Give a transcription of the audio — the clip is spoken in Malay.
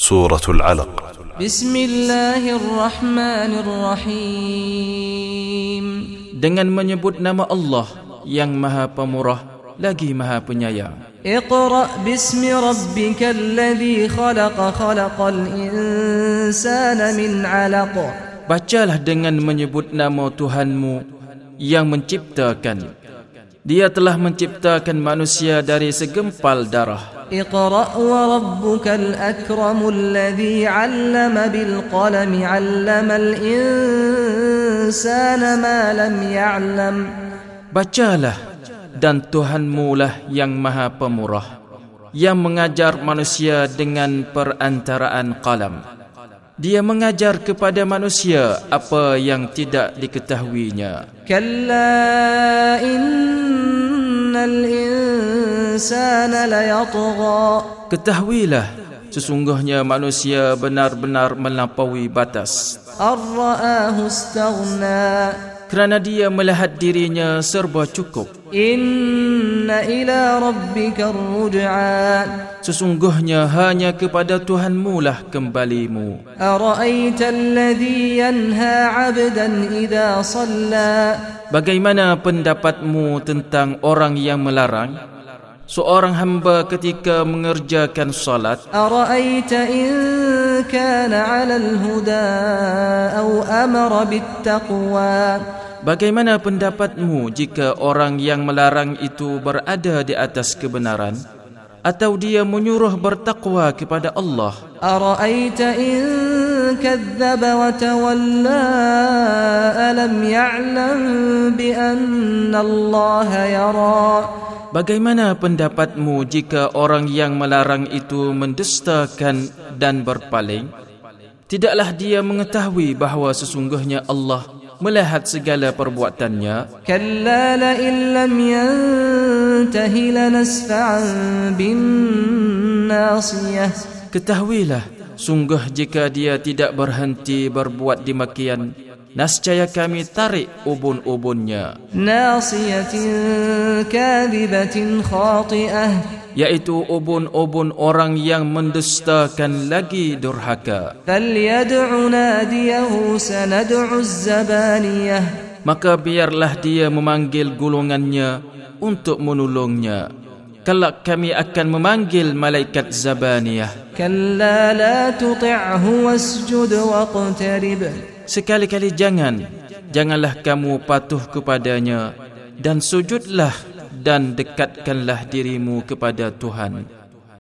سورة العلق بسم الله الرحمن الرحيم dengan menyebut nama Allah yang Maha Pemurah lagi Maha Penyayang. اقرأ باسم ربك الذي خلق خلق الإنسان من علق Bacalah dengan menyebut nama Tuhanmu yang menciptakan. Dia telah menciptakan manusia dari segempal darah. اقرأ وربك الأكرم الذي علم بالقلم علم الإنسان ما لم يعلم Bacalah dan Tuhanmu lah yang Maha Pemurah yang mengajar manusia dengan perantaraan qalam. Dia mengajar kepada manusia apa yang tidak diketahuinya. كلا إن الإنسان ليطغى الإنسان Ketahuilah sesungguhnya manusia benar-benar melampaui batas kerana dia melihat dirinya serba cukup. Inna ila rabbika ruj'a. Sesungguhnya hanya kepada Tuhanmu lah kembalimu. Ara'aita alladhi yanha 'abdan idza salla. Bagaimana pendapatmu tentang orang yang melarang seorang hamba ketika mengerjakan salat araita in kana 'ala al-huda aw amara bit-taqwa Bagaimana pendapatmu jika orang yang melarang itu berada di atas kebenaran atau dia menyuruh bertakwa kepada Allah? Araita in كذب وتولى ألم يعلم بأن الله يرى Bagaimana pendapatmu jika orang yang melarang itu mendustakan dan berpaling? Tidaklah dia mengetahui bahawa sesungguhnya Allah melihat segala perbuatannya? كلا لئن لم ينته لنسفعا بالناصية Ketahuilah, Sungguh jika dia tidak berhenti berbuat demikian, nascaya kami tarik ubun-ubunnya. Nasiyatin kadibatin khati'ah. Yaitu ubun-ubun orang yang mendustakan lagi durhaka. Falyad'u nadiyahu sanad'u zabaniyah. Maka biarlah dia memanggil gulungannya untuk menolongnya kelak kami akan memanggil malaikat zabaniyah. Kalla la tuti'hu wasjud waqtarib. Sekali-kali jangan. Janganlah kamu patuh kepadanya. Dan sujudlah dan dekatkanlah dirimu kepada Tuhan.